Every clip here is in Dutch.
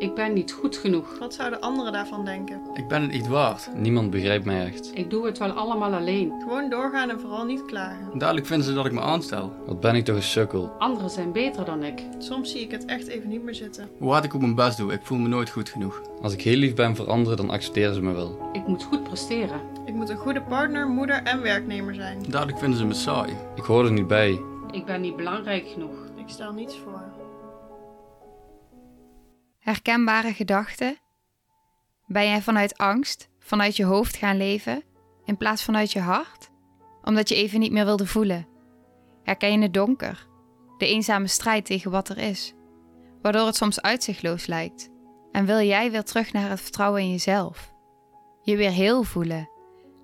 Ik ben niet goed genoeg. Wat zouden anderen daarvan denken? Ik ben het niet waard. Niemand begrijpt mij echt. Ik doe het wel allemaal alleen. Gewoon doorgaan en vooral niet klagen. Dadelijk vinden ze dat ik me aanstel. Wat ben ik toch een sukkel. Anderen zijn beter dan ik. Soms zie ik het echt even niet meer zitten. Hoe hard ik ook mijn best doe, ik voel me nooit goed genoeg. Als ik heel lief ben voor anderen, dan accepteren ze me wel. Ik moet goed presteren. Ik moet een goede partner, moeder en werknemer zijn. Dadelijk vinden ze me saai. Ik hoor er niet bij. Ik ben niet belangrijk genoeg. Ik stel niets voor. Herkenbare gedachten? Ben jij vanuit angst, vanuit je hoofd gaan leven, in plaats vanuit je hart? Omdat je even niet meer wilde voelen. Herken je het donker, de eenzame strijd tegen wat er is, waardoor het soms uitzichtloos lijkt? En wil jij weer terug naar het vertrouwen in jezelf? Je weer heel voelen.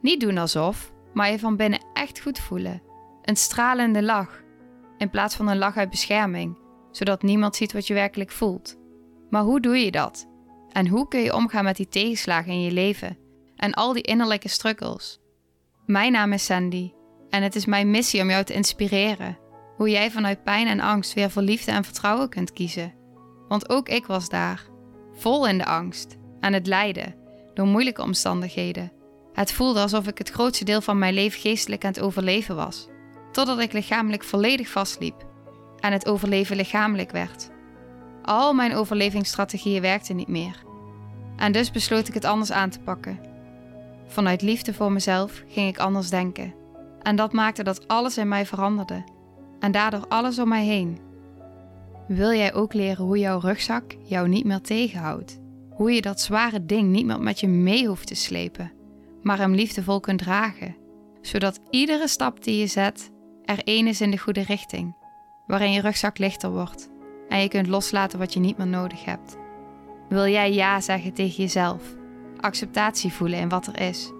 Niet doen alsof, maar je van binnen echt goed voelen. Een stralende lach, in plaats van een lach uit bescherming, zodat niemand ziet wat je werkelijk voelt. Maar hoe doe je dat? En hoe kun je omgaan met die tegenslagen in je leven en al die innerlijke struggles? Mijn naam is Sandy en het is mijn missie om jou te inspireren. Hoe jij vanuit pijn en angst weer voor liefde en vertrouwen kunt kiezen. Want ook ik was daar, vol in de angst en het lijden door moeilijke omstandigheden. Het voelde alsof ik het grootste deel van mijn leven geestelijk aan het overleven was, totdat ik lichamelijk volledig vastliep en het overleven lichamelijk werd. Al mijn overlevingsstrategieën werkten niet meer. En dus besloot ik het anders aan te pakken. Vanuit liefde voor mezelf ging ik anders denken. En dat maakte dat alles in mij veranderde. En daardoor alles om mij heen. Wil jij ook leren hoe jouw rugzak jou niet meer tegenhoudt? Hoe je dat zware ding niet meer met je mee hoeft te slepen, maar hem liefdevol kunt dragen, zodat iedere stap die je zet er één is in de goede richting, waarin je rugzak lichter wordt en je kunt loslaten wat je niet meer nodig hebt. Wil jij ja zeggen tegen jezelf, acceptatie voelen in wat er is,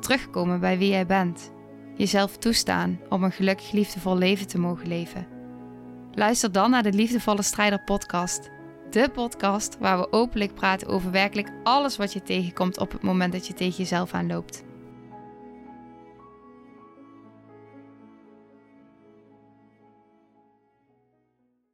terugkomen bij wie jij bent, jezelf toestaan om een gelukkig liefdevol leven te mogen leven? Luister dan naar de Liefdevolle Strijder podcast. De podcast waar we openlijk praten over werkelijk alles wat je tegenkomt op het moment dat je tegen jezelf aanloopt.